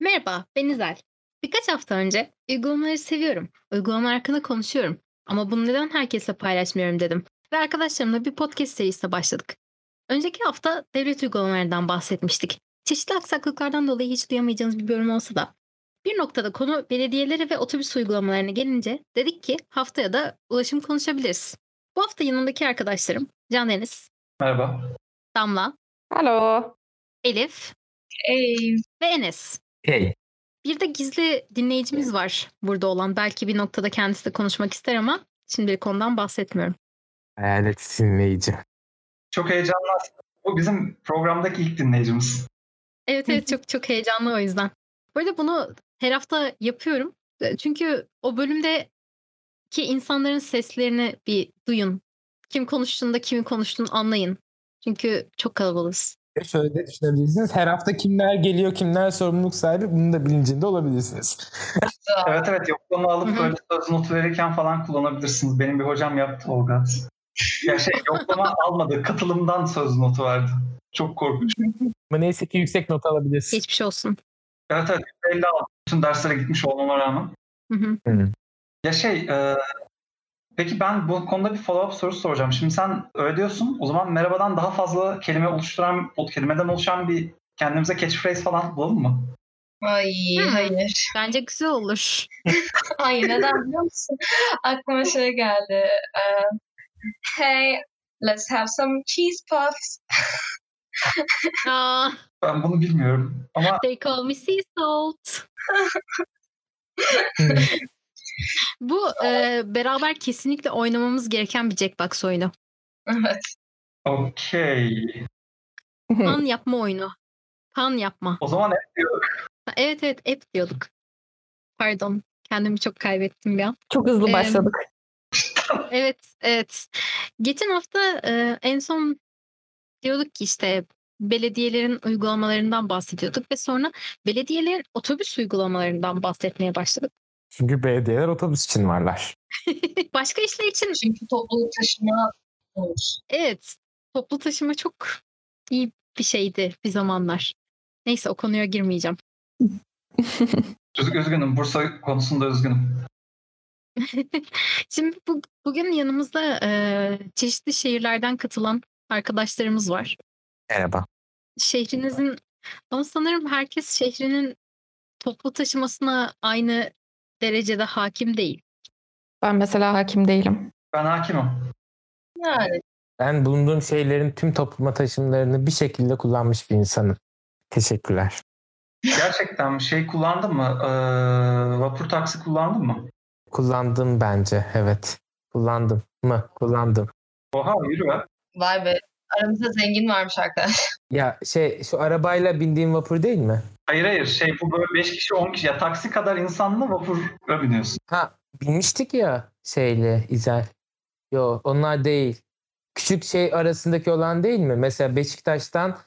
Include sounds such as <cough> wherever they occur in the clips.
Merhaba, ben İzel. Birkaç hafta önce uygulamaları seviyorum, uygulamalar hakkında konuşuyorum ama bunu neden herkesle paylaşmıyorum dedim ve arkadaşlarımla bir podcast serisine başladık. Önceki hafta devlet uygulamalarından bahsetmiştik. Çeşitli aksaklıklardan dolayı hiç duyamayacağınız bir bölüm olsa da. Bir noktada konu belediyelere ve otobüs uygulamalarına gelince dedik ki haftaya da ulaşım konuşabiliriz. Bu hafta yanımdaki arkadaşlarım Can Deniz, Merhaba. Damla, Hello. Elif Hey. ve Enes. Hey. Bir de gizli dinleyicimiz var burada olan. Belki bir noktada kendisi de konuşmak ister ama şimdilik ondan bahsetmiyorum. Hayalet dinleyici. Çok heyecanlı. Bu bizim programdaki ilk dinleyicimiz. Evet evet çok çok heyecanlı o yüzden. Bu arada bunu her hafta yapıyorum. E, Çünkü o bölümde ki insanların seslerini bir duyun. Kim konuştuğunda kimin konuştuğunu anlayın. Çünkü çok kalabalığız. Şöyle de düşünebilirsiniz. Her hafta kimler geliyor, kimler sorumluluk sahibi bunun da bilincinde olabilirsiniz. <laughs> Evet evet yoklama alıp böyle söz notu verirken falan kullanabilirsiniz. Benim bir hocam yaptı Olgat. Ya şey <laughs> yoklama almadı. Katılımdan söz notu verdi. Çok korkunç. Ama neyse ki yüksek not alabilirsin. Geçmiş olsun. Evet evet. Belli aldım. Bütün derslere gitmiş olmama rağmen. Hı hı. Ya şey e, peki ben bu konuda bir follow-up sorusu soracağım. Şimdi sen öyle diyorsun. O zaman merhabadan daha fazla kelime oluşturan, kelimeden oluşan bir kendimize catchphrase falan bulalım mı? Ay Hmm. hayır. Bence güzel olur. <laughs> Ay neden biliyor musun? Aklıma şey geldi. Ee, hey, let's have some cheese puffs. Ben bunu bilmiyorum. Ama they call me sea salt. <laughs> Bu e, beraber kesinlikle oynamamız gereken bir Jackbox oyunu. Evet. okey. Pan yapma oyunu. Pan yapma. O zaman hep diyor. Ha, Evet evet app diyorduk. Pardon. Kendimi çok kaybettim bir an. Çok hızlı Em, başladık. Evet evet. Geçen hafta e, en son diyorduk ki işte belediyelerin uygulamalarından bahsediyorduk ve sonra belediyelerin otobüs uygulamalarından bahsetmeye başladık. Çünkü belediyeler otobüs için varlar. <laughs> Başka işler için Çünkü toplu taşıma olur. evet toplu taşıma çok iyi bir şeydi bir zamanlar. Neyse o konuya girmeyeceğim. <laughs> Üz- Üzgünüm. Bursa konusunda üzgünüm. <laughs> Şimdi bu, bugün yanımızda e, çeşitli şehirlerden katılan arkadaşlarımız var. Merhaba. Şehrinizin ama sanırım herkes şehrinin toplu taşımasına aynı derecede hakim değil. Ben mesela hakim değilim. Ben hakimim. Yani Ben bulunduğum şeylerin tüm topluma taşımlarını bir şekilde kullanmış bir insanım. Teşekkürler. Gerçekten şey kullandın mı? Ee, vapur taksi kullandın mı? Kullandım bence. Evet. Kullandım mı? Kullandım. Oha yürü be. vay be. Aramızda zengin varmış arkadaş. Ya şey şu arabayla bindiğim vapur değil mi? Hayır hayır şey bu böyle 5 kişi 10 kişi ya taksi kadar insanla vapura biniyorsun. Ha binmiştik ya şeyle İzel. Yo onlar değil. Küçük şey arasındaki olan değil mi? Mesela Beşiktaş'tan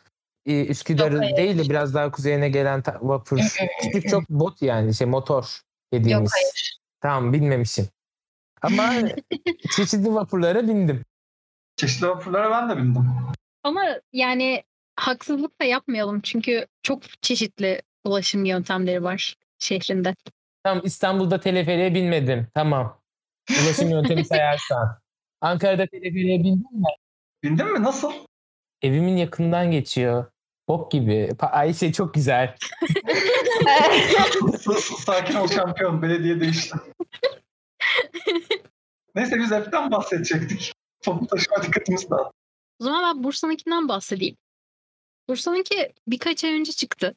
e, Üsküdar'ı Yok, hayır. değil de biraz daha kuzeyine gelen ta- vapur. Küçük çok bot yani şey motor Yok dediğimiz. hayır. Tamam bilmemişim. Ama <laughs> çeşitli vapurlara bindim. Çeşitli vapurlara ben de bindim. Ama yani haksızlık da yapmayalım çünkü çok çeşitli ulaşım yöntemleri var şehrinde. Tamam İstanbul'da teleferiğe binmedim. Tamam. Ulaşım yöntemi <laughs> sayarsan. Ankara'da teleferiğe bindim mi? Bindin mi? Nasıl? Evimin yakından geçiyor. Bok gibi. Ayşe çok güzel. <laughs> Sakin ol şampiyon. Belediye değişti. <laughs> Neyse biz F'den bahsedecektik. Toplu taşıma dikkatimiz dağıttı. O zaman ben Bursa'nınkinden bahsedeyim. Bursa'nınki birkaç ay önce çıktı.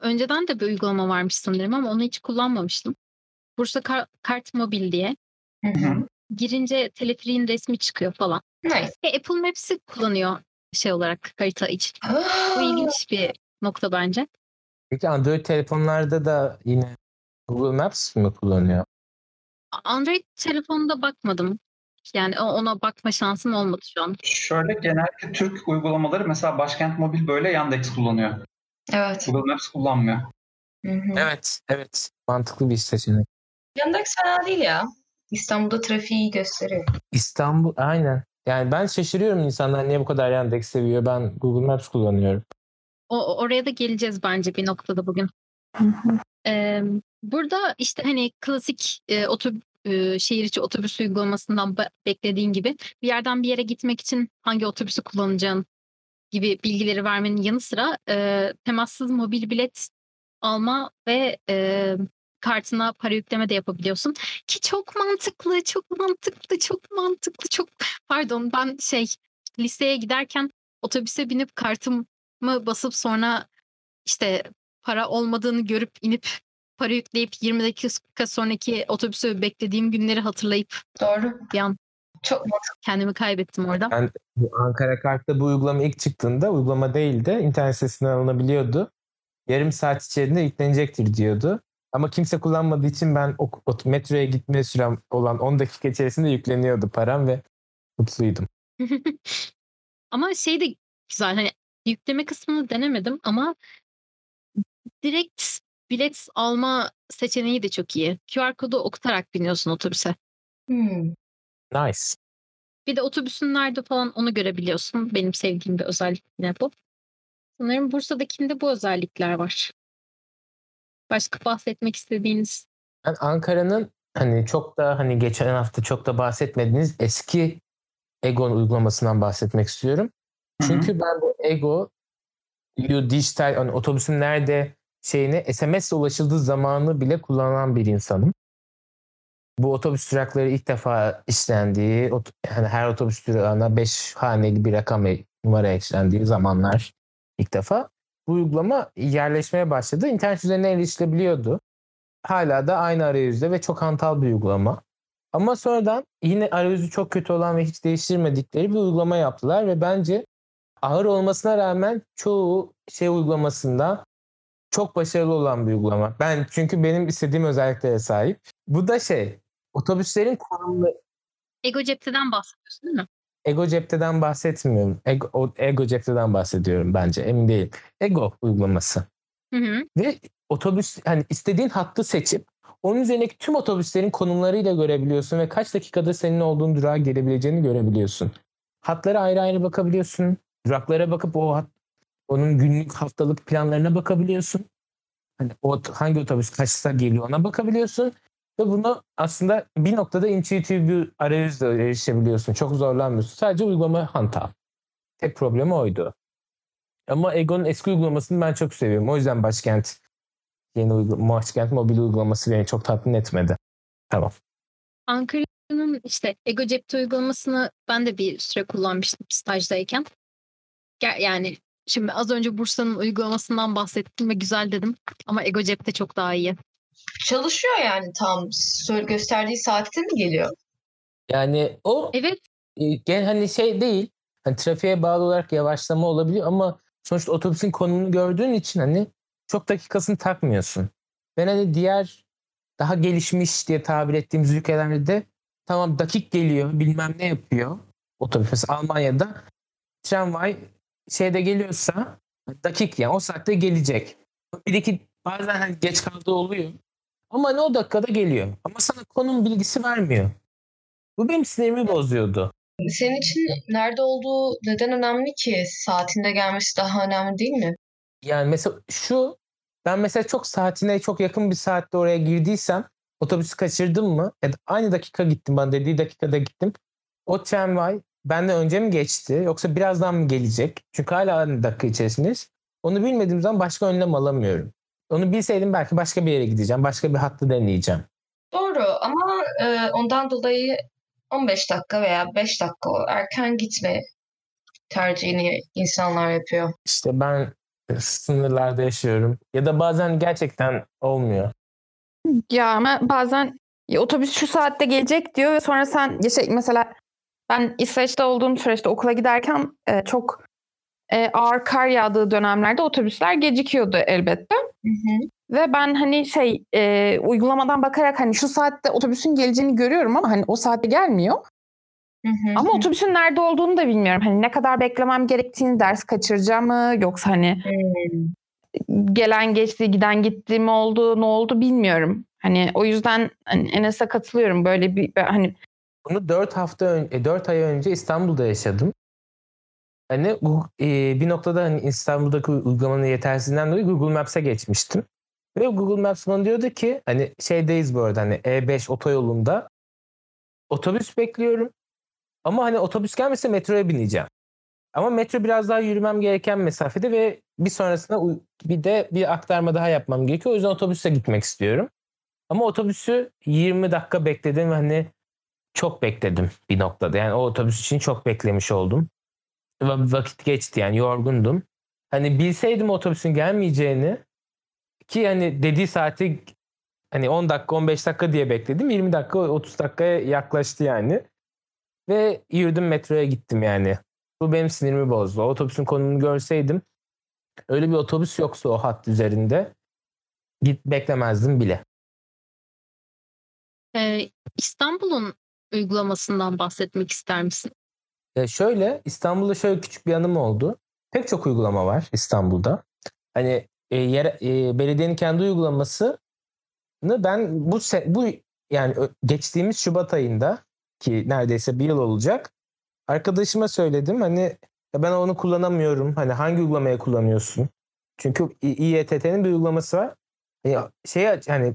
Önceden de bir uygulama varmış sanırım ama onu hiç kullanmamıştım. Bursa Kar- Kart Mobil diye. Hı hı. Girince teleferiğin resmi çıkıyor falan. Nice. E, Apple Maps'i kullanıyor şey olarak harita için. Bu ilginç bir nokta bence. Peki Android telefonlarda da yine Google Maps mi kullanıyor? Android telefonunda bakmadım. Yani ona bakma şansım olmadı şu an. Şöyle genellikle Türk uygulamaları mesela Başkent Mobil böyle Yandex kullanıyor. Evet. Google Maps kullanmıyor. Hı hı. Evet. Evet. Mantıklı bir seçenek. Yandex fena değil ya. İstanbul'da trafiği gösteriyor. İstanbul aynen. Yani ben şaşırıyorum insanlar niye bu kadar Yandex seviyor. Ben Google Maps kullanıyorum. O, oraya da geleceğiz bence bir noktada bugün. Hı hı. Ee, burada işte hani klasik e, şehir içi otobüs uygulamasından beklediğin gibi bir yerden bir yere gitmek için hangi otobüsü kullanacağın gibi bilgileri vermenin yanı sıra e, temassız mobil bilet alma ve e, kartına para yükleme de yapabiliyorsun. Ki çok mantıklı, çok mantıklı, çok mantıklı, çok <laughs> pardon ben şey liseye giderken otobüse binip kartımı basıp sonra işte para olmadığını görüp inip para yükleyip 20 dakika sonraki otobüsü beklediğim günleri hatırlayıp Doğru. bir an Çok kendimi kaybettim orada. Ben bu Ankara Kart'ta bu uygulama ilk çıktığında uygulama değildi. İnternet sitesinden alınabiliyordu. Yarım saat içerisinde yüklenecektir diyordu. Ama kimse kullanmadığı için ben o, o metroya gitme sürem olan 10 dakika içerisinde yükleniyordu param ve mutluydum. <laughs> ama şey de güzel hani yükleme kısmını denemedim ama direkt bilet alma seçeneği de çok iyi. QR kodu okutarak biniyorsun otobüse. Hmm. Nice. Bir de otobüsün nerede falan onu görebiliyorsun. Benim sevdiğim bir özellik yine bu. Sanırım Bursa'dakinde bu özellikler var. Başka bahsetmek istediğiniz Ben Ankara'nın hani çok da hani geçen hafta çok da bahsetmediğiniz eski Egon uygulamasından bahsetmek istiyorum. Çünkü ben bu Ego you dijital hani otobüsün nerede şeyine SMS ulaşıldığı zamanı bile kullanan bir insanım. Bu otobüs durakları ilk defa işlendiği, yani her otobüs durağına 5 haneli bir rakam numara eklendiği zamanlar ilk defa bu uygulama yerleşmeye başladı. İnternet üzerine erişilebiliyordu. Hala da aynı arayüzde ve çok hantal bir uygulama. Ama sonradan yine arayüzü çok kötü olan ve hiç değiştirmedikleri bir uygulama yaptılar ve bence ağır olmasına rağmen çoğu şey uygulamasında çok başarılı olan bir uygulama. Ben çünkü benim istediğim özelliklere sahip. Bu da şey, otobüslerin konumlu Ego cepteden bahsediyorsun değil mi? Ego Cepte'den bahsetmiyorum. Ego, Ego Cepte'den bahsediyorum bence. Emin değilim. Ego uygulaması. Hı hı. Ve otobüs hani istediğin hattı seçip onun üzerindeki tüm otobüslerin konumlarıyla görebiliyorsun ve kaç dakikada senin olduğun durağa gelebileceğini görebiliyorsun. Hatlara ayrı ayrı bakabiliyorsun. Duraklara bakıp o hat, onun günlük haftalık planlarına bakabiliyorsun. Hani o hangi otobüs kaçta geliyor ona bakabiliyorsun. Ve bunu aslında bir noktada intuitive bir arayüzle erişebiliyorsun. Çok zorlanmıyorsun. Sadece uygulama hantal. Tek problemi oydu. Ama Ego'nun eski uygulamasını ben çok seviyorum. O yüzden başkent yeni uygulama, başkent mobil uygulaması beni çok tatmin etmedi. Tamam. Ankara'nın işte Ego Cepte uygulamasını ben de bir süre kullanmıştım stajdayken. Yani şimdi az önce Bursa'nın uygulamasından bahsettim ve güzel dedim. Ama Ego Cepte çok daha iyi. Çalışıyor yani tam gösterdiği saatte mi geliyor? Yani o Evet e, gen hani şey değil. Hani trafiğe bağlı olarak yavaşlama olabiliyor ama sonuçta otobüsün konumunu gördüğün için hani çok dakikasını takmıyorsun. Ben hani diğer daha gelişmiş diye tabir ettiğimiz ülkelerde tamam dakik geliyor bilmem ne yapıyor. Otobüs Almanya'da tramvay şeyde geliyorsa dakik yani o saatte gelecek. Bir iki bazen hani geç kaldığı oluyor. Ama hani o dakikada geliyor. Ama sana konum bilgisi vermiyor. Bu benim sinirimi bozuyordu. Senin için nerede olduğu neden önemli ki? Saatinde gelmesi daha önemli değil mi? Yani mesela şu ben mesela çok saatine çok yakın bir saatte oraya girdiysem otobüsü kaçırdım mı? Ya da aynı dakika gittim bana dediği dakikada gittim. O tramvay benden önce mi geçti yoksa birazdan mı gelecek? Çünkü hala aynı dakika içerisindeyiz. Onu bilmediğim zaman başka önlem alamıyorum. Onu bilseydim belki başka bir yere gideceğim. Başka bir hattı deneyeceğim. Doğru ama e, ondan dolayı 15 dakika veya 5 dakika erken gitme tercihini insanlar yapıyor. İşte ben sınırlarda yaşıyorum. Ya da bazen gerçekten olmuyor. Ya ama bazen ya otobüs şu saatte gelecek diyor ve sonra sen ya şey, mesela ben İsveç'te olduğum süreçte okula giderken e, çok e, ağır kar yağdığı dönemlerde otobüsler gecikiyordu elbette. Hı hı. Ve ben hani şey e, uygulamadan bakarak hani şu saatte otobüsün geleceğini görüyorum ama hani o saatte gelmiyor. Hı hı. Ama otobüsün nerede olduğunu da bilmiyorum. Hani ne kadar beklemem gerektiğini ders kaçıracağım mı yoksa hani Hmm. gelen geçti, giden gitti mi oldu, ne oldu bilmiyorum. Hani o yüzden hani Enes'e katılıyorum. Böyle bir hani Bunu 4 hafta önce, 4 ay önce İstanbul'da yaşadım. Hani e, bir noktada hani İstanbul'daki uygulamanın yetersizliğinden dolayı Google Maps'e geçmiştim. Ve Google Maps bana diyordu ki hani şeydeyiz bu arada hani E5 otoyolunda otobüs bekliyorum. Ama hani otobüs gelmese metroya bineceğim. Ama metro biraz daha yürümem gereken mesafede ve bir sonrasında bir de bir aktarma daha yapmam gerekiyor. O yüzden otobüse gitmek istiyorum. Ama otobüsü 20 dakika bekledim ve hani çok bekledim bir noktada. Yani o otobüs için çok beklemiş oldum. Vakit geçti yani yorgundum. Hani bilseydim otobüsün gelmeyeceğini ki hani dediği saati hani 10 dakika 15 dakika diye bekledim. 20 dakika 30 dakikaya yaklaştı yani. Ve yürüdüm metroya gittim yani. Bu benim sinirimi bozdu. O otobüsün konumunu görseydim öyle bir otobüs yoksa o hat üzerinde git beklemezdim bile. Ee, İstanbul'un uygulamasından bahsetmek ister misin? E şöyle İstanbul'da şöyle küçük bir anım oldu. Pek çok uygulama var İstanbul'da. Hani e, yer, e, belediyenin kendi uygulamasını ben bu bu yani geçtiğimiz Şubat ayında ki neredeyse bir yıl olacak arkadaşıma söyledim hani ben onu kullanamıyorum. Hani hangi uygulamayı kullanıyorsun? Çünkü İETT'nin bir uygulaması var. Yani şey hani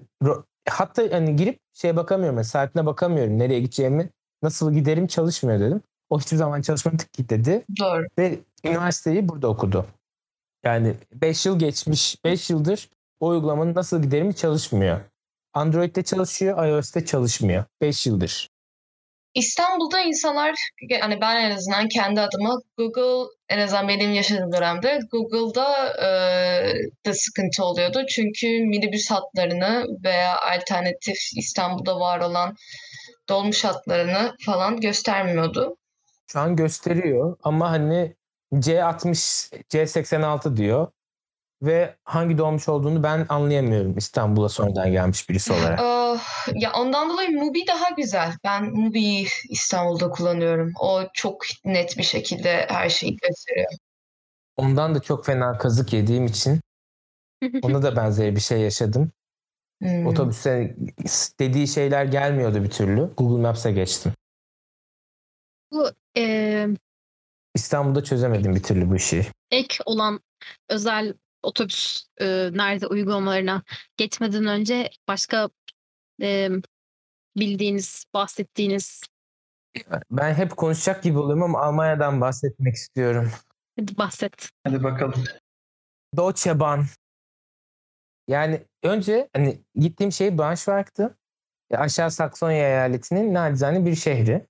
hatta hani girip şeye bakamıyorum. Yani saatine bakamıyorum. Nereye gideceğimi, nasıl giderim çalışmıyor dedim. O hiçbir zaman çalışmadı ki dedi. Doğru. Ve üniversiteyi burada okudu. Yani 5 yıl geçmiş. 5 yıldır o uygulamanın nasıl giderim çalışmıyor. Android'de çalışıyor, iOS'te çalışmıyor. 5 yıldır. İstanbul'da insanlar hani ben en azından kendi adıma Google en azından benim yaşadığım dönemde Google'da e, da sıkıntı oluyordu. Çünkü minibüs hatlarını veya alternatif İstanbul'da var olan dolmuş hatlarını falan göstermiyordu. Şu an gösteriyor ama hani C60, C86 diyor ve hangi doğmuş olduğunu ben anlayamıyorum İstanbul'a sonradan gelmiş birisi olarak. Uh, ya ondan dolayı Mubi daha güzel. Ben Mubi'yi İstanbul'da kullanıyorum. O çok net bir şekilde her şeyi gösteriyor. Ondan da çok fena kazık yediğim için <laughs> ona da benzer bir şey yaşadım. Hmm. Otobüste dediği şeyler gelmiyordu bir türlü. Google Maps'e geçtim. Bu e... İstanbul'da çözemedim bir türlü bu işi. Ek olan özel otobüs e, nerede uygulamalarına geçmeden önce başka e, bildiğiniz, bahsettiğiniz ben hep konuşacak gibi oluyorum ama Almanya'dan bahsetmek istiyorum. Hadi bahset. Hadi bakalım. Deutsche Bahn. Yani önce hani gittiğim şey Braunschweig'tı. Aşağı Saksonya eyaletinin nacizane bir şehri.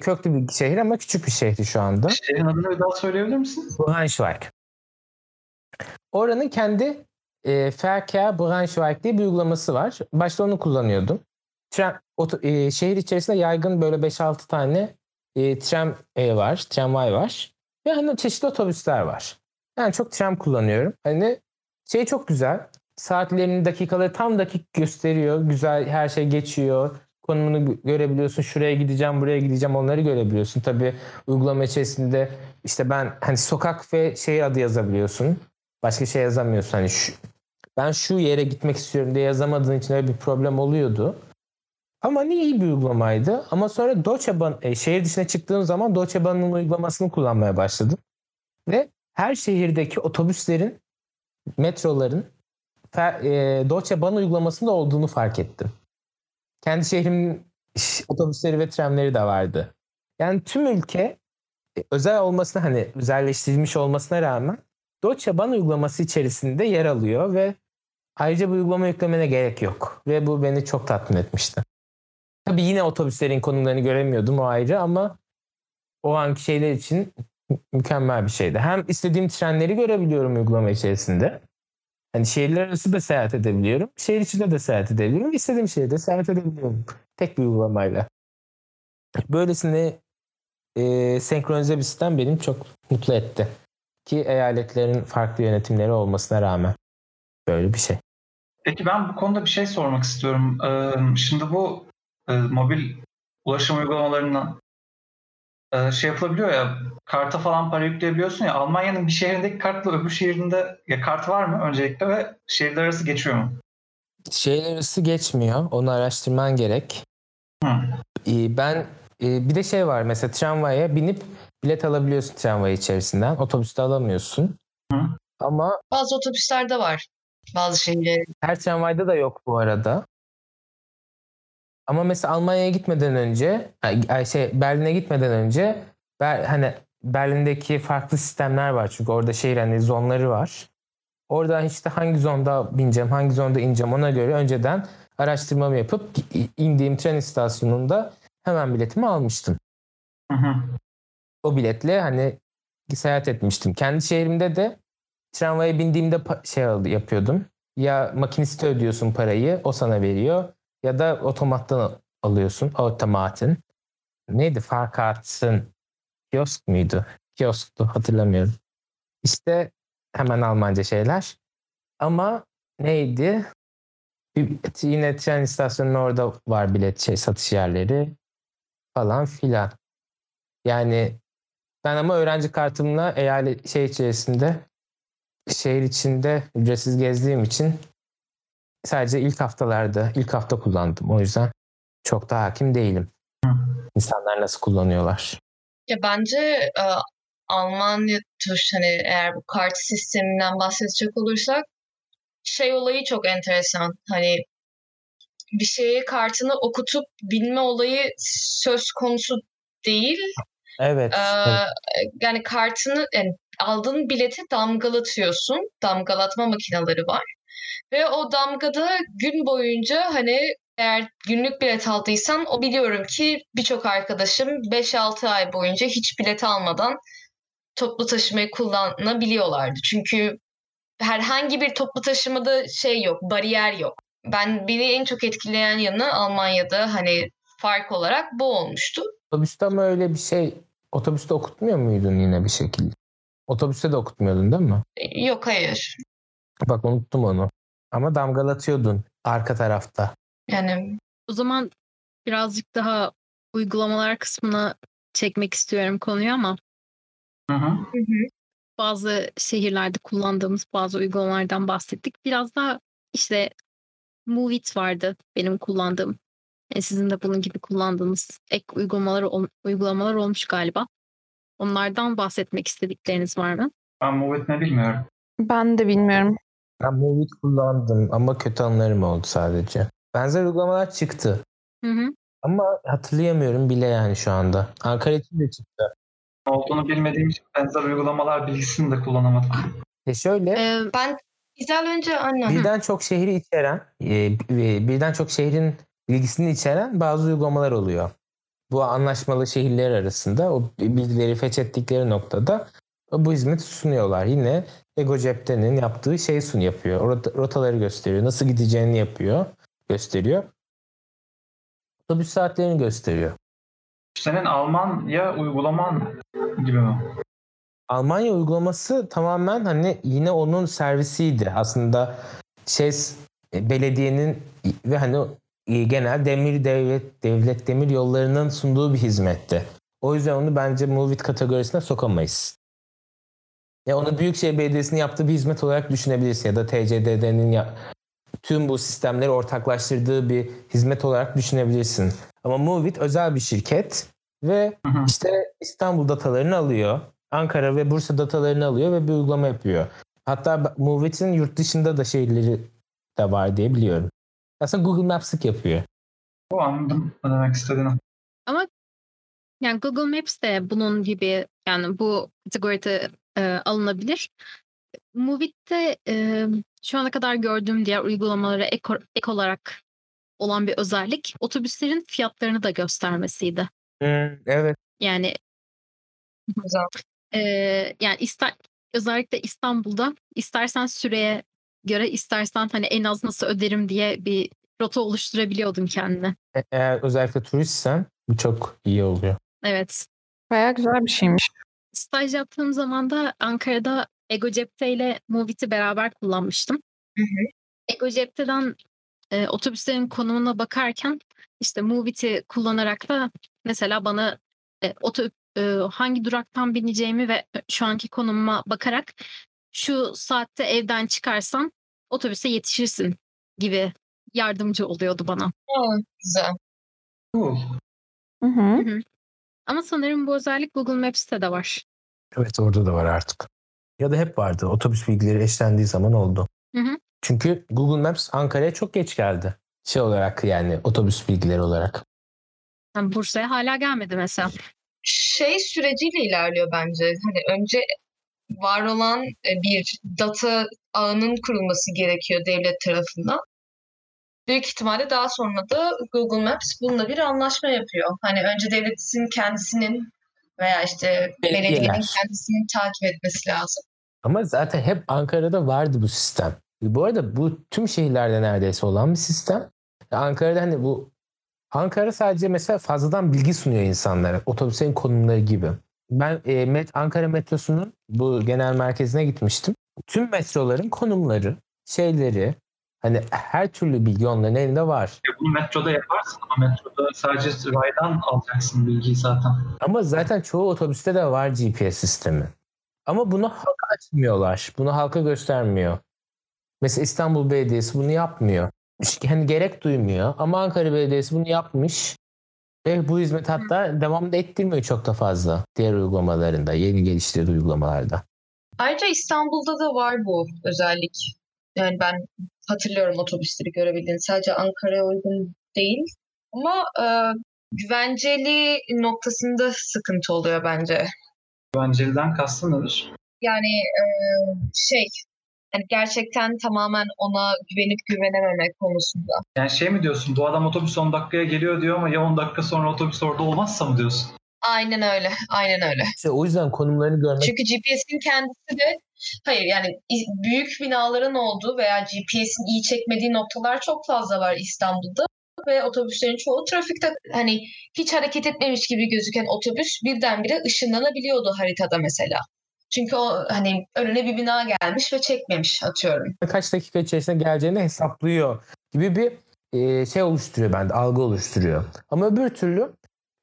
Köklü bir şehir ama küçük bir şehri şu anda. Şehrin adını bir daha söyleyebilir misin? Braunschweig. Oranın kendi e, Verkehr Braunschweig diye bir uygulaması var. Başta onu kullanıyordum. Tren, oto, e, şehir içerisinde yaygın böyle 5-6 tane e, tram e, var, tramvay var. Ve hani çeşitli otobüsler var. Yani çok tram kullanıyorum. Hani şey çok güzel. Saatlerini, dakikaları tam dakik gösteriyor. Güzel her şey geçiyor. Konumunu görebiliyorsun. Şuraya gideceğim, buraya gideceğim onları görebiliyorsun. Tabii uygulama içerisinde işte ben hani sokak ve şehir adı yazabiliyorsun. Başka şey yazamıyorsun. Hani şu, ben şu yere gitmek istiyorum diye yazamadığın için öyle bir problem oluyordu. Ama niye iyi bir uygulamaydı. Ama sonra Bahn, e, şehir dışına çıktığım zaman Bahn'ın uygulamasını kullanmaya başladım. Ve her şehirdeki otobüslerin, metroların e, Bahn uygulamasında olduğunu fark ettim. Kendi şehrimin otobüsleri ve tramleri de vardı. Yani tüm ülke e, özel olmasına hani özelleştirilmiş olmasına rağmen Deutsche Bahn uygulaması içerisinde yer alıyor ve ayrıca bu uygulama yüklemene gerek yok. Ve bu beni çok tatmin etmişti. Tabii yine otobüslerin konumlarını göremiyordum o ayrı ama o anki şeyler için mükemmel bir şeydi. Hem istediğim trenleri görebiliyorum uygulama içerisinde. Hani şehirler arası da seyahat edebiliyorum. Şehir içinde de seyahat edebiliyorum. İstediğim şehirde seyahat edebiliyorum. Tek bir uygulamayla. Böylesine e, senkronize bir sistem benim çok mutlu etti. Ki eyaletlerin farklı yönetimleri olmasına rağmen böyle bir şey. Peki ben bu konuda bir şey sormak istiyorum. Ee, şimdi bu e, mobil ulaşım uygulamalarından e, şey yapılabiliyor ya karta falan para yükleyebiliyorsun ya Almanya'nın bir şehrindeki kartla öbür şehrinde ya kart var mı öncelikle ve şehirler arası geçiyor mu? Şehirler arası geçmiyor. Onu araştırman gerek. Hı. Ben bir de şey var mesela tramvaya binip bilet alabiliyorsun tramvay içerisinden. Otobüste alamıyorsun. Hı. Ama bazı otobüslerde var. bazı şeyleri. Her tramvayda da yok bu arada. Ama mesela Almanya'ya gitmeden önce, şey Berlin'e gitmeden önce Ber, hani Berlin'deki farklı sistemler var çünkü orada şehir hani zonları var. Oradan işte hangi zonda bineceğim, hangi zonda ineceğim ona göre önceden araştırmamı yapıp indiğim tren istasyonunda hemen biletimi almıştım. Hı hı. O biletle hani seyahat etmiştim. Kendi şehrimde de tramvaya bindiğimde şey yapıyordum. Ya makiniste ödüyorsun parayı, o sana veriyor. Ya da otomattan alıyorsun, otomatın. Neydi? Farkartın kiosk muydu? Kiosktu hatırlamıyorum. İşte hemen Almanca şeyler. Ama neydi? Yine tren istasyonunun orada var bilet şey satış yerleri falan filan. Yani ben ama öğrenci kartımla eyalet şey içerisinde şehir içinde ücretsiz gezdiğim için sadece ilk haftalarda ilk hafta kullandım. O yüzden çok da hakim değilim. İnsanlar nasıl kullanıyorlar. Ya bence e, Almanya tuş hani eğer bu kart sisteminden bahsedecek olursak şey olayı çok enteresan. Hani bir şeye kartını okutup bilme olayı söz konusu değil. Evet. Ee, yani kartını yani aldığın bileti damgalatıyorsun. Damgalatma makineleri var. Ve o damgada gün boyunca hani eğer günlük bilet aldıysan o biliyorum ki birçok arkadaşım 5-6 ay boyunca hiç bilet almadan toplu taşımayı kullanabiliyorlardı. Çünkü herhangi bir toplu taşımada şey yok, bariyer yok. Ben beni en çok etkileyen yanı Almanya'da hani fark olarak bu olmuştu. Otobüste ama öyle bir şey otobüste okutmuyor muydun yine bir şekilde? Otobüste de okutmuyordun değil mi? Yok hayır. Bak unuttum onu. Ama damgalatıyordun arka tarafta. Yani O zaman birazcık daha uygulamalar kısmına çekmek istiyorum konuyu ama Hı hı. bazı şehirlerde kullandığımız bazı uygulamalardan bahsettik. Biraz daha işte Movit vardı benim kullandığım. Yani sizin de bunun gibi kullandığınız ek uygulamalar uygulamalar olmuş galiba. Onlardan bahsetmek istedikleriniz var mı? Ben Move ne bilmiyorum. Ben de bilmiyorum. Ben Movit kullandım ama kötü anılarım oldu sadece. Benzer uygulamalar çıktı. Hı hı. Ama hatırlayamıyorum bile yani şu anda. Ankara için de çıktı. Olduğunu bilmediğim için benzer uygulamalar bilgisini de kullanamadım. E şöyle Ee, ben güzel önce anne. birden çok şehri içeren, e, e, birden çok şehrin bilgisini içeren bazı uygulamalar oluyor. Bu anlaşmalı şehirler arasında o bilgileri fethettikleri noktada bu hizmeti sunuyorlar. Yine Ego Cepten'in yaptığı şey sun yapıyor. Rota- Rotaları gösteriyor. Nasıl gideceğini yapıyor. Gösteriyor. Otobüs saatlerini gösteriyor. Senin Almanya uygulaman gibi mi? Almanya uygulaması tamamen hani yine onun servisiydi. Aslında şey belediyenin ve hani genel demir devlet devlet demir yollarının sunduğu bir hizmetti. O yüzden onu bence Movit kategorisine sokamayız. Ya onu Büyükşehir Belediyesi'nin yaptığı bir hizmet olarak düşünebilirsin ya da TCDD'nin ya, tüm bu sistemleri ortaklaştırdığı bir hizmet olarak düşünebilirsin. Ama Movit özel bir şirket ve Hı hı. işte İstanbul datalarını alıyor. Ankara ve Bursa datalarını alıyor ve bir uygulama yapıyor. Hatta Movit'in yurt dışında da şehirleri de var diye biliyorum. Aslında Google Maps'lık yapıyor. Bu anladım ne demek istediğini. Yani Google Maps de bunun gibi yani bu kategoride e, alınabilir. Movit'te e, şu ana kadar gördüğüm diğer uygulamalara ek, ek olarak olan bir özellik otobüslerin fiyatlarını da göstermesiydi. evet. Yani Güzel. e, yani ister, özellikle İstanbul'da istersen süreye göre istersen hani en az nasıl öderim diye bir rota oluşturabiliyordun kendine. E- Eğer özellikle turistsen bu çok iyi oluyor. Evet. Bayağı güzel bir şeymiş. Staj yaptığım zaman da Ankara'da Ego Cepte ile Movit'i beraber kullanmıştım. Hı hı. Ego Cepte'den e, otobüslerin konumuna bakarken işte Movit'i kullanarak da mesela bana e, oto, e, hangi duraktan bineceğimi ve şu anki konumuma bakarak şu saatte evden çıkarsan otobüse yetişirsin gibi yardımcı oluyordu bana. Aa, güzel. Cool. Hı hı. Ama sanırım bu özellik Google Maps'te de var. Evet orada da var artık. Ya da hep vardı. Otobüs bilgileri eşlendiği zaman oldu. Çünkü Google Maps Ankara'ya çok geç geldi. Şey olarak yani otobüs bilgileri olarak. Yani Bursa'ya hala gelmedi mesela. Şey süreciyle ilerliyor bence. Hani önce var olan e, bir data ağının kurulması gerekiyor devlet tarafından. Büyük ihtimalle daha sonra da Google Maps bununla bir anlaşma yapıyor. Hani önce devletin kendisinin veya işte Belediyeler. belediyenin kendisinin takip etmesi lazım. Ama zaten hep Ankara'da vardı bu sistem. Bu arada bu tüm şehirlerde neredeyse olan bir sistem. Ankara'da hani bu Ankara sadece mesela fazladan bilgi sunuyor insanlara. Otobüslerin konumları gibi. Ben e, met, Ankara metrosunun bu genel merkezine gitmiştim. Tüm metroların konumları, şeyleri, hani her türlü bilgi onların elinde var. Ya bunu metroda yaparsın ama metroda sadece raydan alacaksın bilgiyi zaten. Ama zaten çoğu otobüste de var GPS sistemi. Ama bunu halka açmıyorlar. Bunu halka göstermiyor. Mesela İstanbul Belediyesi bunu yapmıyor. Hani gerek duymuyor. Ama Ankara Belediyesi bunu yapmış. Ve bu hizmet hatta devam da ettirmiyor çok da fazla. Diğer uygulamalarında, yeni geliştirdiği uygulamalarda. Ayrıca İstanbul'da da var bu özellik. Yani ben hatırlıyorum otobüsleri görebildiğin. Sadece Ankara'ya uygun değil. Ama e, güvenceli noktasında sıkıntı oluyor bence. Güvenceliden kastın nedir? Yani e, şey yani gerçekten tamamen ona güvenip güvenememek konusunda. Yani şey mi diyorsun bu adam otobüs 10 dakikaya geliyor diyor ama ya 10 dakika sonra otobüs orada olmazsa mı diyorsun? Aynen öyle. Aynen öyle. İşte o yüzden konumlarını görmek Çünkü GPS'in kendisi de hayır yani büyük binaların olduğu veya GPS'in iyi çekmediği noktalar çok fazla var İstanbul'da ve otobüslerin çoğu trafikte hani hiç hareket etmemiş gibi gözüken otobüs birdenbire ışınlanabiliyordu haritada mesela. Çünkü o hani önüne bir bina gelmiş ve çekmemiş atıyorum. kaç dakika içerisinde geleceğini hesaplıyor gibi bir şey oluşturuyor bende, algı oluşturuyor. Ama öbür türlü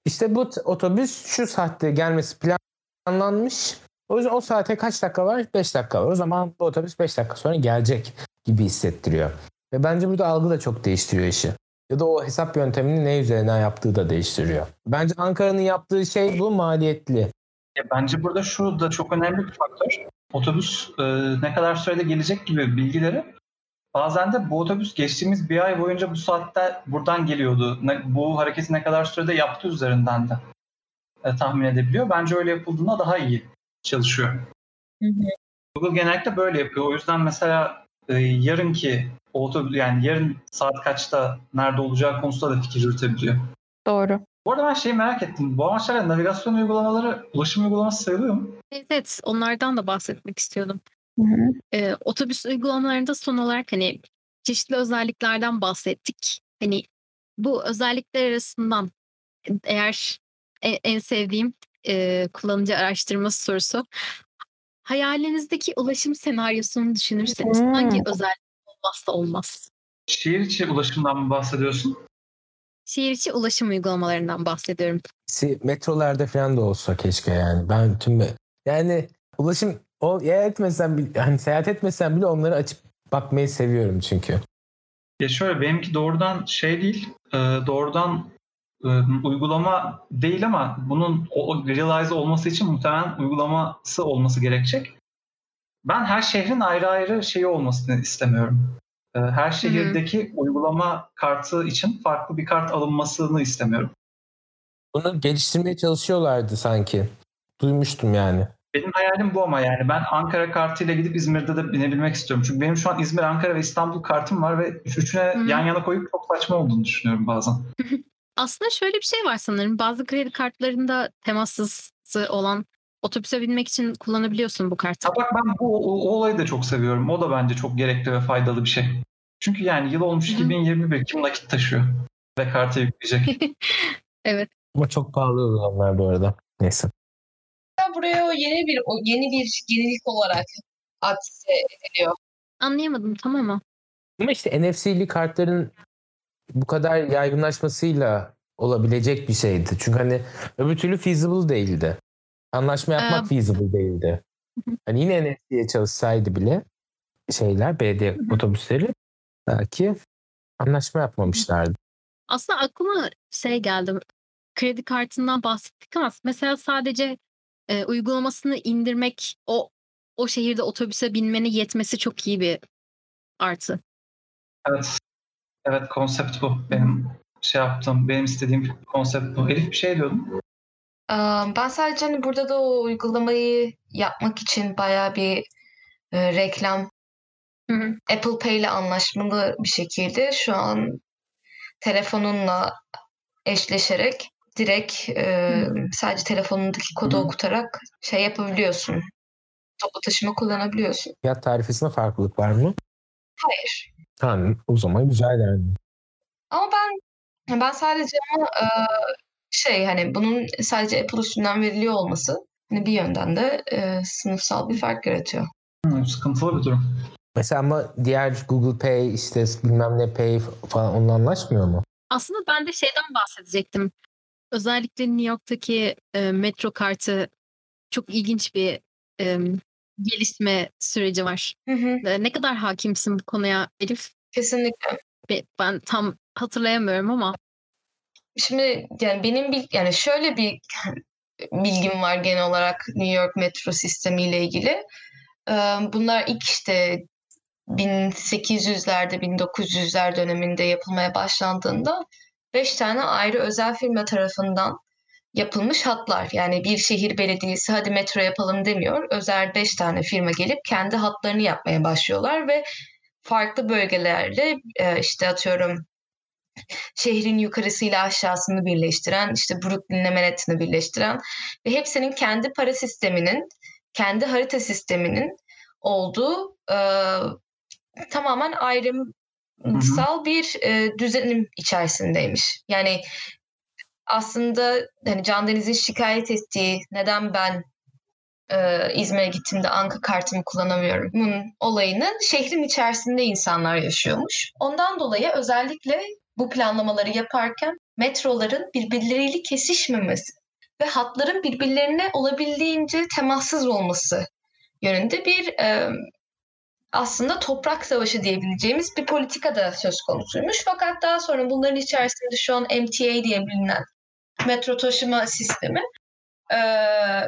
işte bu otobüs şu saatte gelmesi planlanmış. O yüzden o saate kaç dakika var? 5 dakika var. O zaman bu otobüs 5 dakika sonra gelecek gibi hissettiriyor. Ve bence burada algı da çok değiştiriyor işi. Ya da o hesap yöntemini ne üzerinden yaptığı da değiştiriyor. Bence Ankara'nın yaptığı şey bu maliyetli. Ya bence burada şu da çok önemli bir faktör. Otobüs e, ne kadar sürede gelecek gibi bilgileri bazen de bu otobüs geçtiğimiz bir ay boyunca bu saatte buradan geliyordu. Ne, bu hareketi ne kadar sürede yaptığı üzerinden de e, tahmin edebiliyor. Bence öyle yapıldığında daha iyi çalışıyor. Google genellikle böyle yapıyor. O yüzden mesela e, yarınki otobüs yani yarın saat kaçta nerede olacağı konusunda da fikir yürütebiliyor. Doğru. Bu arada ben şeyi merak ettim. Bu amaçlarla navigasyon uygulamaları ulaşım uygulaması sayılıyor mu? Evet, evet onlardan da bahsetmek istiyordum. Hı hı. Ee, otobüs uygulamalarında son olarak hani çeşitli özelliklerden bahsettik. Hani bu özellikler arasından eğer en, en sevdiğim e, kullanıcı araştırması sorusu hayalinizdeki ulaşım senaryosunu düşünürseniz Hmm. hangi özellik olmazsa olmaz? Şehir içi ulaşımdan mı bahsediyorsun? Şehir içi ulaşım uygulamalarından bahsediyorum. Si- Metrolarda falan da olsa keşke yani. Ben tüm yani ulaşım o ya etmesem bile hani seyahat etmesem bile onları açıp bakmayı seviyorum çünkü. Ya şöyle benimki doğrudan şey değil, e, doğrudan e, uygulama değil ama bunun o realize olması için muhtemelen uygulaması olması gerekecek. Ben her şehrin ayrı ayrı şeyi olmasını istemiyorum. E, her şehirdeki uygulama kartı için farklı bir kart alınmasını istemiyorum. Bunu geliştirmeye çalışıyorlardı sanki. Duymuştum yani. Benim hayalim bu ama yani ben Ankara kartıyla gidip İzmir'de de binebilmek istiyorum. Çünkü benim şu an İzmir, Ankara ve İstanbul kartım var ve üç- üçüne Hı. yan yana koyup çok saçma olduğunu düşünüyorum bazen. <laughs> Aslında şöyle bir şey var sanırım. Bazı kredi kartlarında temassız olan otobüse binmek için kullanabiliyorsun bu kartı. Bak ben bu o, o olayı da çok seviyorum. O da bence çok gerekli ve faydalı bir şey. Çünkü yani yıl olmuş Hı. 2021 kim nakit taşıyor ve karta yükleyecek. <laughs> evet. Ama çok pahalı uygulamalar bu arada. Neyse. Hatta buraya o yeni bir o yeni bir yenilik olarak akse ediliyor. Anlayamadım tamam mı? Ama işte NFC'li kartların bu kadar yaygınlaşmasıyla olabilecek bir şeydi. Çünkü hani öbür türlü feasible değildi. Anlaşma yapmak Ee, feasible değildi. Hani yine NFC'ye çalışsaydı bile şeyler belediye otobüsleri belki anlaşma yapmamışlardı. Aslında aklıma şey geldi. Kredi kartından bahsettik ama mesela sadece e, uygulamasını indirmek o o şehirde otobüse binmene yetmesi çok iyi bir artı. Evet. Evet konsept bu. Benim şey yaptım. Benim istediğim konsept bu. Elif bir şey diyordun. Ben sadece hani burada da o uygulamayı yapmak için bayağı bir e, reklam Hı hı. Apple Pay ile anlaşmalı bir şekilde şu an telefonunla eşleşerek direkt e, sadece telefonundaki kodu Hı hı. okutarak şey yapabiliyorsun. Toplu taşıma kullanabiliyorsun. Fiyat tarifesinde farklılık var mı? Hayır. Tamam o zaman güzel yani. Ama ben ben sadece ama e, şey hani bunun sadece Apple üstünden veriliyor olması hani bir yönden de e, sınıfsal bir fark yaratıyor. Hı, sıkıntılı bir durum. Mesela ama diğer Google Pay işte bilmem ne Pay falan onunla anlaşmıyor mu? Aslında ben de şeyden bahsedecektim. Özellikle New York'taki e, metro kartı çok ilginç bir e, gelişme süreci var. Hı hı. E, ne kadar hakimsin bu konuya Elif? Kesinlikle. Be- Ben tam hatırlayamıyorum ama. Şimdi yani benim bil yani şöyle bir <clears throat> bilgim var genel olarak New York metro sistemiyle ilgili. Bunlar ilk işte 1800'lerde 1900'ler döneminde yapılmaya başlandığında beş tane ayrı özel firma tarafından yapılmış hatlar. Yani bir şehir belediyesi hadi metro yapalım demiyor. Özel beş tane firma gelip kendi hatlarını yapmaya başlıyorlar ve farklı bölgelerle işte atıyorum şehrin yukarısıyla aşağısını birleştiren, işte Brooklyn'le Manhattan'ı birleştiren ve hepsinin kendi para sisteminin, kendi harita sisteminin olduğu e, tamamen ayrımsal bir e, düzenim içerisindeymiş. Yani aslında hani Can Deniz'in şikayet ettiği neden ben e, İzmir'e gittiğimde Anka kartımı kullanamıyorum. Bunun olayını şehrin içerisinde insanlar yaşıyormuş. Ondan dolayı özellikle bu planlamaları yaparken metroların birbirleriyle kesişmemesi ve hatların birbirlerine olabildiğince temassız olması yönünde bir e, aslında toprak savaşı diyebileceğimiz bir politika da söz konusuymuş. Fakat daha sonra bunların içerisinde şu an MTA diye bilinen metro taşıma sistemi e,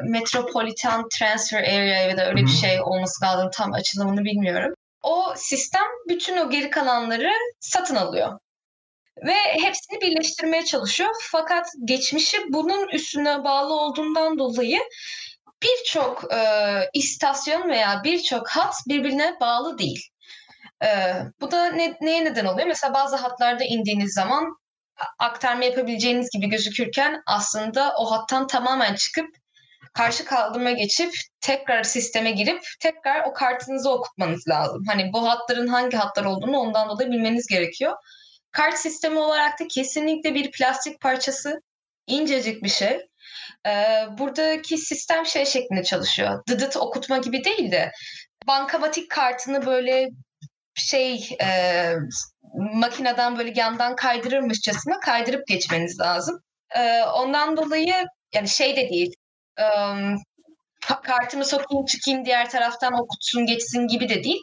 Metropolitan Transfer Area ya da öyle bir şey olması lazım tam açılımını bilmiyorum. O sistem bütün o geri kalanları satın alıyor. Ve hepsini birleştirmeye çalışıyor. Fakat geçmişi bunun üstüne bağlı olduğundan dolayı birçok e, istasyon veya birçok hat birbirine bağlı değil. E, bu da ne, neye neden oluyor? Mesela bazı hatlarda indiğiniz zaman aktarma yapabileceğiniz gibi gözükürken aslında o hattan tamamen çıkıp karşı kaldırıma geçip tekrar sisteme girip tekrar o kartınızı okutmanız lazım. Hani bu hatların hangi hatlar olduğunu ondan dolayı bilmeniz gerekiyor. Kart sistemi olarak da kesinlikle bir plastik parçası, incecik bir şey. Ee, buradaki sistem şey şeklinde çalışıyor. Dıdıt okutma gibi değil de bankamatik kartını böyle şey e, makineden böyle yandan kaydırırmışçasına kaydırıp geçmeniz lazım. Ee, ondan dolayı yani şey de değil. e, kartımı sokayım çıkayım diğer taraftan okutsun geçsin gibi de değil.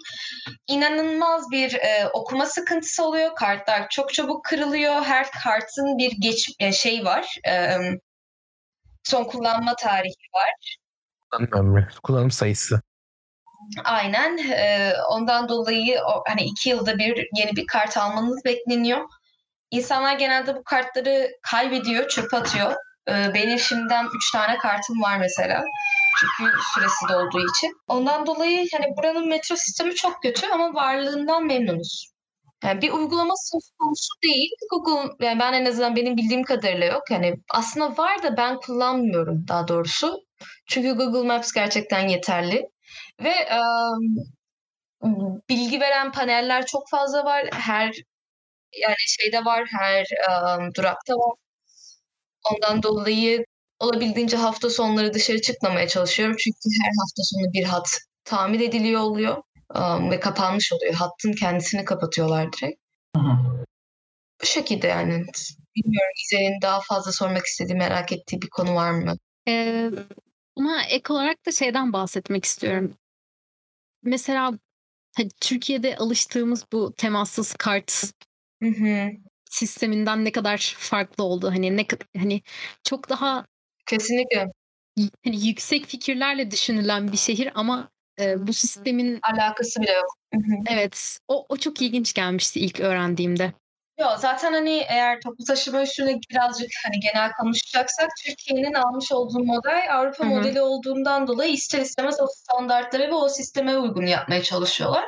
İnanılmaz bir e, okuma sıkıntısı oluyor. Kartlar çok çabuk kırılıyor. Her kartın bir geç e, şey var. E, son kullanma tarihi var. Kullanım ömrü, kullanım sayısı. Aynen. Ee, ondan dolayı o, hani iki yılda bir yeni bir kart almanız bekleniyor. İnsanlar genelde bu kartları kaybediyor, çöpe atıyor. Ee, benim şimdiden üç tane kartım var mesela. Çünkü süresi dolduğu için. Ondan dolayı hani buranın metro sistemi çok kötü ama varlığından memnunuz. Yani bir uygulama söz konusu değil. Google, yani ben en azından benim bildiğim kadarıyla yok. Yani aslında var da ben kullanmıyorum daha doğrusu. Çünkü Google Maps gerçekten yeterli. Ve em, bilgi veren paneller çok fazla var. Her yani şeyde var, her em, durakta var. Ondan dolayı olabildiğince hafta sonları dışarı çıkmamaya çalışıyorum. Çünkü her hafta sonu bir hat tamir ediliyor oluyor em, ve kapanmış oluyor. Hattın kendisini kapatıyorlar direkt. Hı hı. Bu şekilde yani. Bilmiyorum İzel'in daha fazla sormak istediği, merak ettiği bir konu var mı? Ee, buna ek olarak da şeyden bahsetmek istiyorum. Mesela hani Türkiye'de alıştığımız bu temassız kart Hı hı. Sisteminden ne kadar farklı oldu. Hani ne hani çok daha Kesinlikle. hani yüksek fikirlerle düşünülen bir şehir ama e, bu sistemin Alakası bile yok. Evet o, o çok ilginç gelmişti ilk öğrendiğimde. Yok zaten hani eğer toplu taşıma üstüne birazcık hani genel konuşacaksak Türkiye'nin almış olduğu model Avrupa Hı hı. modeli olduğundan dolayı ister istemez o standartlara ve o sisteme uygun yapmaya çalışıyorlar.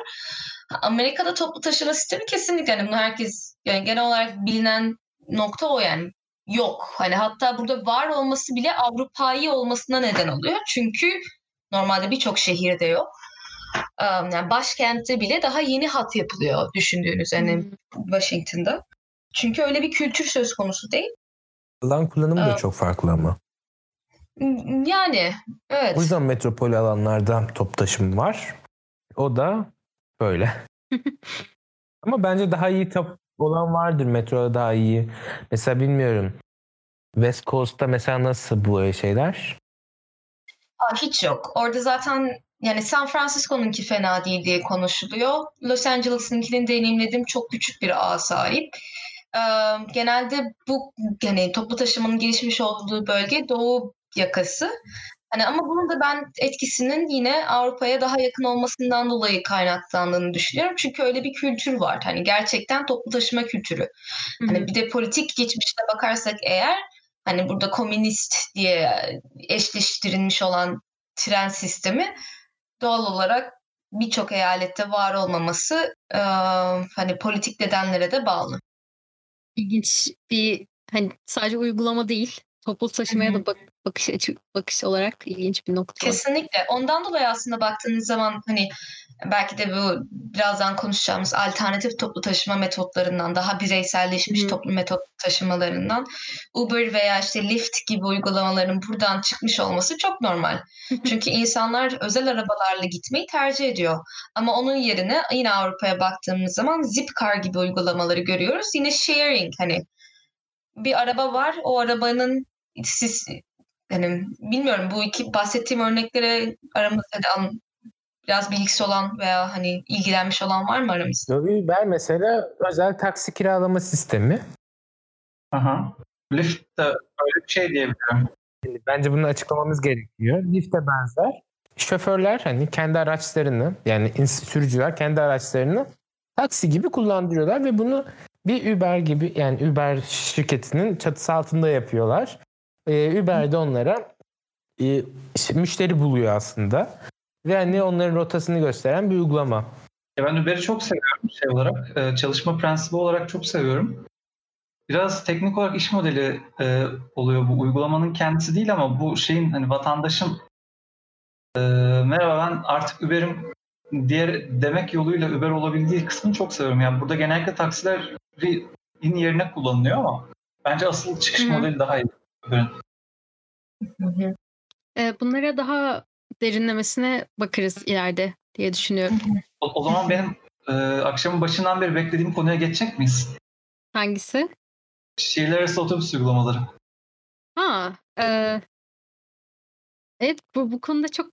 Amerika'da toplu taşıma sistemi kesinlikle hani bunu herkes yani genel olarak bilinen nokta o yani yok. Hani hatta burada var olması bile Avrupa'yı olmasına neden oluyor. Çünkü normalde birçok şehirde yok. Yani başkentte bile daha yeni hat yapılıyor düşündüğünüz hani Hmm. Washington'da. Çünkü öyle bir kültür söz konusu değil. Alan kullanımı da çok farklı ama. Yani evet. O yüzden metropol alanlarda top taşım var. O da böyle. <laughs> ama bence daha iyi top olan vardır. Metroda daha iyi. Mesela bilmiyorum. West Coast'ta mesela nasıl bu şeyler? Aa, hiç yok. Orada zaten yani San Francisco'nunki fena değil diye konuşuluyor. Los Angeles'ınkini deneyimledim. Çok küçük bir ağ sahip. Ee, genelde bu yani toplu taşımanın gelişmiş olduğu bölge Doğu yakası. Hani ama bunun da ben etkisinin yine Avrupa'ya daha yakın olmasından dolayı kaynaklandığını düşünüyorum. Çünkü öyle bir kültür var. Hani gerçekten toplu taşıma kültürü. Hani bir de politik geçmişine bakarsak eğer hani burada komünist diye eşleştirilmiş olan tren sistemi doğal olarak birçok eyalette var olmaması e, hani politik nedenlere de bağlı. İlginç bir hani sadece uygulama değil toplu taşımaya da bak, bakış açı bakış olarak ilginç bir nokta. Kesinlikle. Ondan dolayı aslında baktığınız zaman hani belki de bu birazdan konuşacağımız alternatif toplu taşıma metotlarından daha bireyselleşmiş Hı toplu metot taşımalarından Uber veya işte Lyft gibi uygulamaların buradan çıkmış olması çok normal. Çünkü insanlar özel arabalarla gitmeyi tercih ediyor. Ama onun yerine yine Avrupa'ya baktığımız zaman Zipcar gibi uygulamaları görüyoruz. Yine sharing hani bir araba var. O arabanın siz hani bilmiyorum bu iki bahsettiğim örneklere aramızda da biraz bilgisi olan veya hani ilgilenmiş olan var mı aramızda? Uber mesela özel taksi kiralama sistemi. Aha. Lyft de öyle bir şey diyebilirim. Şimdi Bence bunu açıklamamız gerekiyor. Lyft'e benzer. Şoförler hani kendi araçlarını yani sürücüler kendi araçlarını taksi gibi kullandırıyorlar ve bunu bir Uber gibi yani Uber şirketinin çatısı altında yapıyorlar. Ee, Uber de onlara e, işte müşteri buluyor aslında. Ve hani onların rotasını gösteren bir uygulama. Ya ben Uber'i çok seviyorum şey olarak. e, Çalışma prensibi olarak çok seviyorum. Biraz teknik olarak iş modeli e, oluyor bu uygulamanın kendisi değil ama bu şeyin hani vatandaşın e, merhaba ben artık Uber'im diğer demek yoluyla Uber olabildiği kısmını çok seviyorum. Yani burada genellikle taksilerin yerine kullanılıyor ama bence asıl çıkış Hı hı. modeli daha iyi Uber'in. Ee, bunlara daha derinlemesine bakarız ileride diye düşünüyorum. O, o zaman benim e, akşamın başından beri beklediğim konuya geçecek miyiz? Hangisi? Şehirler arası otobüs uygulamaları. Ha, e, evet bu, bu konuda çok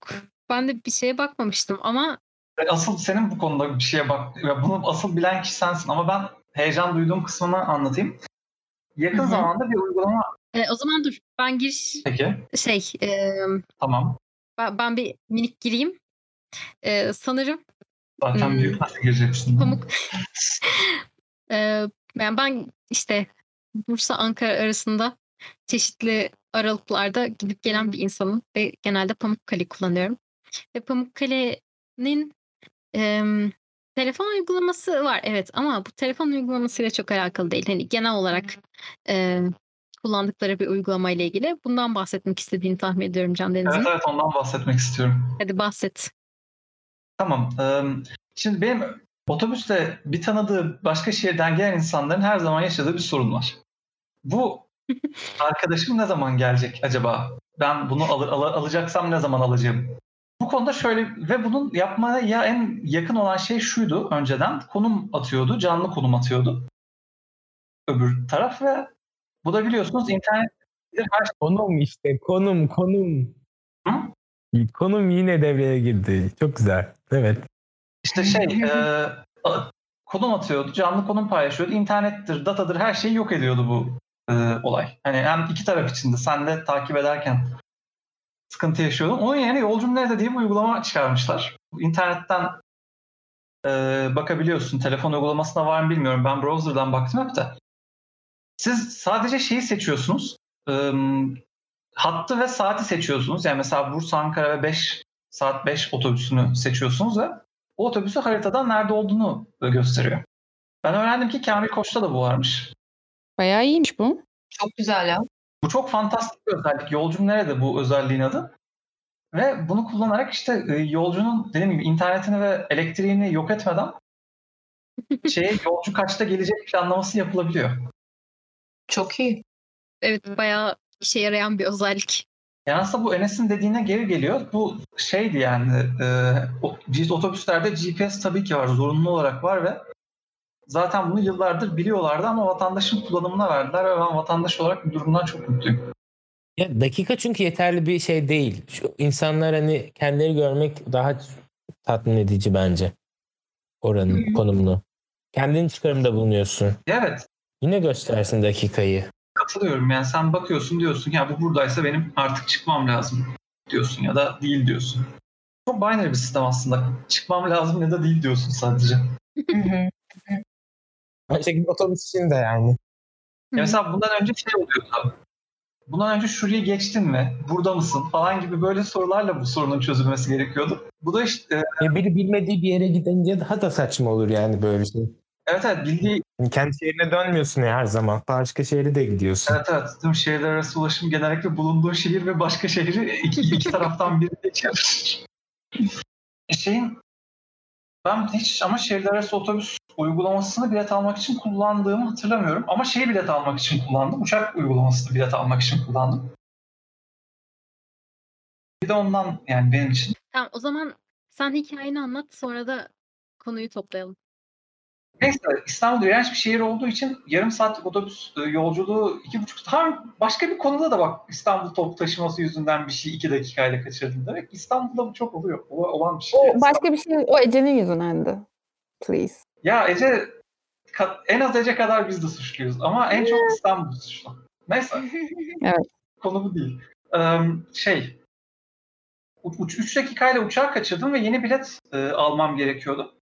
ben de bir şeye bakmamıştım ama Asıl senin bu konuda bir şeye bak. Ya bunu asıl bilen kişi sensin ama ben heyecan duyduğum kısmını anlatayım. Yakın Hı hı. zamanda bir uygulama e, o zaman dur ben giriş peki. şey e, Tamam. ben, ben bir minik gireyim. E, sanırım Zaten Hmm. büyük nasıl gireceksin? pamuk <laughs> e, yani ben işte Bursa Ankara arasında çeşitli aralıklarda gidip gelen bir insanım ve genelde Pamukkale kullanıyorum. Ve Pamukkale'nin em, telefon uygulaması var evet ama bu telefon uygulamasıyla çok alakalı değil. Hani genel olarak em, kullandıkları bir uygulama ile ilgili. Bundan bahsetmek istediğini tahmin ediyorum Can Deniz'in. Evet evet ondan bahsetmek istiyorum. Hadi bahset. Tamam. Şimdi benim otobüste bir tanıdığı başka şehirden gelen insanların her zaman yaşadığı bir sorun var. Bu <laughs> arkadaşım ne zaman gelecek acaba? Ben bunu alır, al- alacaksam ne zaman alacağım? Bu konuda şöyle ve bunun yapmaya en yakın olan şey şuydu önceden. Konum atıyordu, canlı konum atıyordu. Öbür taraf ve bu da biliyorsunuz internet her Konum işte konum konum. Hı? Konum yine devreye girdi. Çok güzel. Evet. İşte şey e, konum atıyordu, canlı konum paylaşıyordu. İnternettir, datadır her şeyi yok ediyordu bu e, olay. Hani hem iki taraf için de sen de takip ederken sıkıntı yaşıyordun. Onun yerine yolcum nerede diye bir uygulama çıkarmışlar. internetten e, bakabiliyorsun. Telefon uygulamasına var mı bilmiyorum. Ben browser'dan baktım hep de. Siz sadece şeyi seçiyorsunuz. E, hattı ve saati seçiyorsunuz. Yani mesela Bursa, Ankara ve 5 saat 5 otobüsünü seçiyorsunuz ve o otobüsü haritadan nerede olduğunu gösteriyor. Ben öğrendim ki Kamil Koç'ta da bu varmış. Bayağı iyiymiş bu. Çok güzel ya. Bu çok fantastik bir özellik. Yolcum nerede bu özelliğin adı? Ve bunu kullanarak işte e, yolcunun dediğim gibi internetini ve elektriğini yok etmeden <laughs> şeye yolcu kaçta gelecek planlaması yapılabiliyor. Çok iyi. Evet bayağı işe yarayan bir özellik. Yani aslında bu Enes'in dediğine geri geliyor. Bu şeydi yani e, otobüslerde GPS tabii ki var. Zorunlu olarak var ve zaten bunu yıllardır biliyorlardı ama vatandaşın kullanımına verdiler ve ben vatandaş olarak bu durumdan çok mutluyum. Ya dakika çünkü yeterli bir şey değil. Şu insanlar hani kendileri görmek daha tatmin edici bence. Oranın Hı. konumunu. Kendin çıkarımda bulunuyorsun. Evet Yine göstersin dakikayı. katılıyorum. Yani sen bakıyorsun diyorsun ya bu buradaysa benim artık çıkmam lazım diyorsun ya da değil diyorsun. Çok binary bir sistem aslında. Çıkmam lazım ya da değil diyorsun sadece. Aynı şekilde otobüs için de yani. Ya mesela bundan önce şey oluyordu. Bundan önce şuraya geçtin mi? Burada mısın? Falan gibi böyle sorularla bu sorunun çözülmesi gerekiyordu. Bu da işte Ya biri bilmediği bir yere gidince daha da saçma olur yani böyle bir şey. evet evet bildiği Kendi şehrine dönmüyorsun ya her zaman. Başka şehre de gidiyorsun. evet evet tüm şehirler arası ulaşım genellikle bulunduğu şehir ve başka şehri iki, iki taraftan biri geçer. Şeyin ben hiç ama şehirler arası otobüs uygulamasını bilet almak için kullandığımı hatırlamıyorum. Ama şey bilet almak için kullandım. Uçak uygulamasını bilet almak için kullandım. Bir de ondan yani benim için. Tamam o zaman sen hikayeni anlat sonra da konuyu toplayalım. Neyse İstanbul iğrenç bir şehir olduğu için yarım saatlik otobüs e, yolculuğu iki buçuk tam başka bir konuda da bak İstanbul top taşıması yüzünden bir şey iki dakikayla kaçırdım demek. İstanbul'da bu çok oluyor. O- Olan bir şey. O başka bir şey. O Ece'nin yüzündendi. Please. Ya Ece en az Ece kadar biz de suçluyuz ama en çok İstanbul suçlu. Neyse. <laughs> Evet. Konu bu değil. Ee, şey 3 dakikayla uçağı kaçırdım ve yeni bilet e, almam gerekiyordu.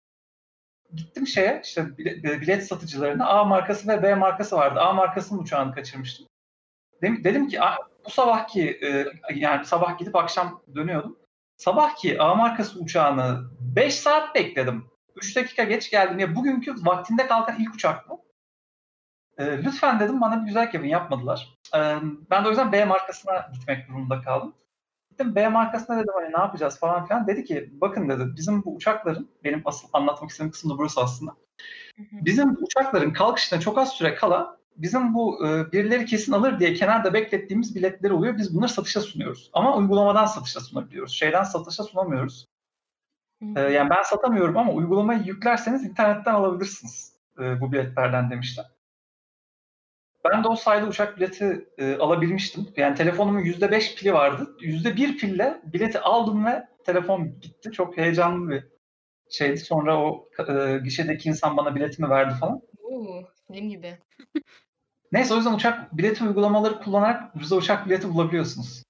Gittim şeye işte bilet, satıcılarına A markası ve B markası vardı. A markasının uçağını kaçırmıştım. Dedim, ki "A- bu sabahki e, yani sabah gidip akşam dönüyordum. Sabahki A markası uçağını 5 saat bekledim. 3 dakika geç geldim. Ya bugünkü vaktinde kalkan ilk uçak bu. E, lütfen dedim bana bir güzel yapın. Yapmadılar. E, ben de o yüzden B markasına gitmek durumunda kaldım. Gittim B markasına dedim hani ne yapacağız falan filan. Dedi ki bakın dedi bizim bu uçakların benim asıl anlatmak istediğim kısım da burası aslında. Bizim uçakların kalkışına çok az süre kala bizim bu e, birileri kesin alır diye kenarda beklettiğimiz biletler oluyor. Biz bunları satışa sunuyoruz. Ama uygulamadan satışa sunabiliyoruz. Şeyden satışa sunamıyoruz. E, yani ben satamıyorum ama uygulamayı yüklerseniz internetten alabilirsiniz e, bu biletlerden demişler. Ben de o sayede uçak bileti e, alabilmiştim. Yani telefonumun %5 pili vardı. %1 pille bileti aldım ve telefon gitti. Çok heyecanlı bir şeydi. Sonra o e, gişedeki insan bana biletimi verdi falan. Oo, benim gibi. <laughs> Neyse o yüzden uçak bileti uygulamaları kullanarak ucuza uçak bileti bulabiliyorsunuz.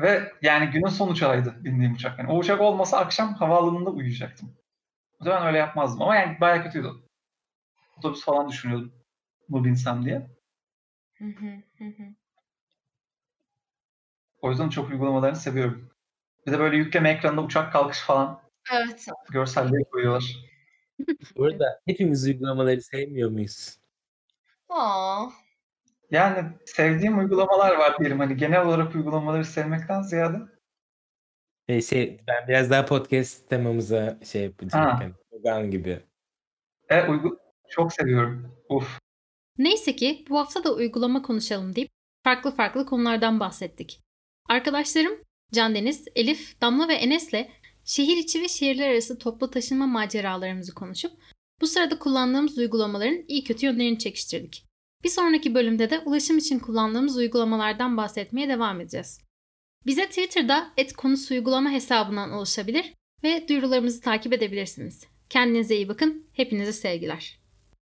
Ve yani günün son uçağıydı bindiğim uçak. Yani o uçak olmasa akşam havaalanında uyuyacaktım. O zaman öyle yapmazdım ama yani bayağı kötüydü. Otobüs falan düşünüyordum. Bu binsem diye. Hı hı, hı hı. O yüzden çok uygulamalarını seviyorum. Bir de böyle yükleme ekranında uçak kalkışı falan Evet. görselleri koyuyorlar. <laughs> Burada hepimiz uygulamaları sevmiyor muyuz? Aa, Yani sevdiğim uygulamalar var diyelim. Hani genel olarak uygulamaları sevmekten ziyade. Şey, şey, ben biraz daha podcast temamıza şey yapacağım. Ha. Yani, gibi. E, uygu çok seviyorum. Uf. Neyse ki bu hafta da uygulama konuşalım deyip farklı farklı konulardan bahsettik. Arkadaşlarım Can Deniz, Elif, Damla ve Enes'le şehir içi ve şehirler arası toplu taşınma maceralarımızı konuşup bu sırada kullandığımız uygulamaların iyi kötü yönlerini çekiştirdik. Bir sonraki bölümde de ulaşım için kullandığımız uygulamalardan bahsetmeye devam edeceğiz. Bize Twitter'da @konusu uygulama hesabından ulaşabilir ve duyurularımızı takip edebilirsiniz. Kendinize iyi bakın. Hepinize sevgiler.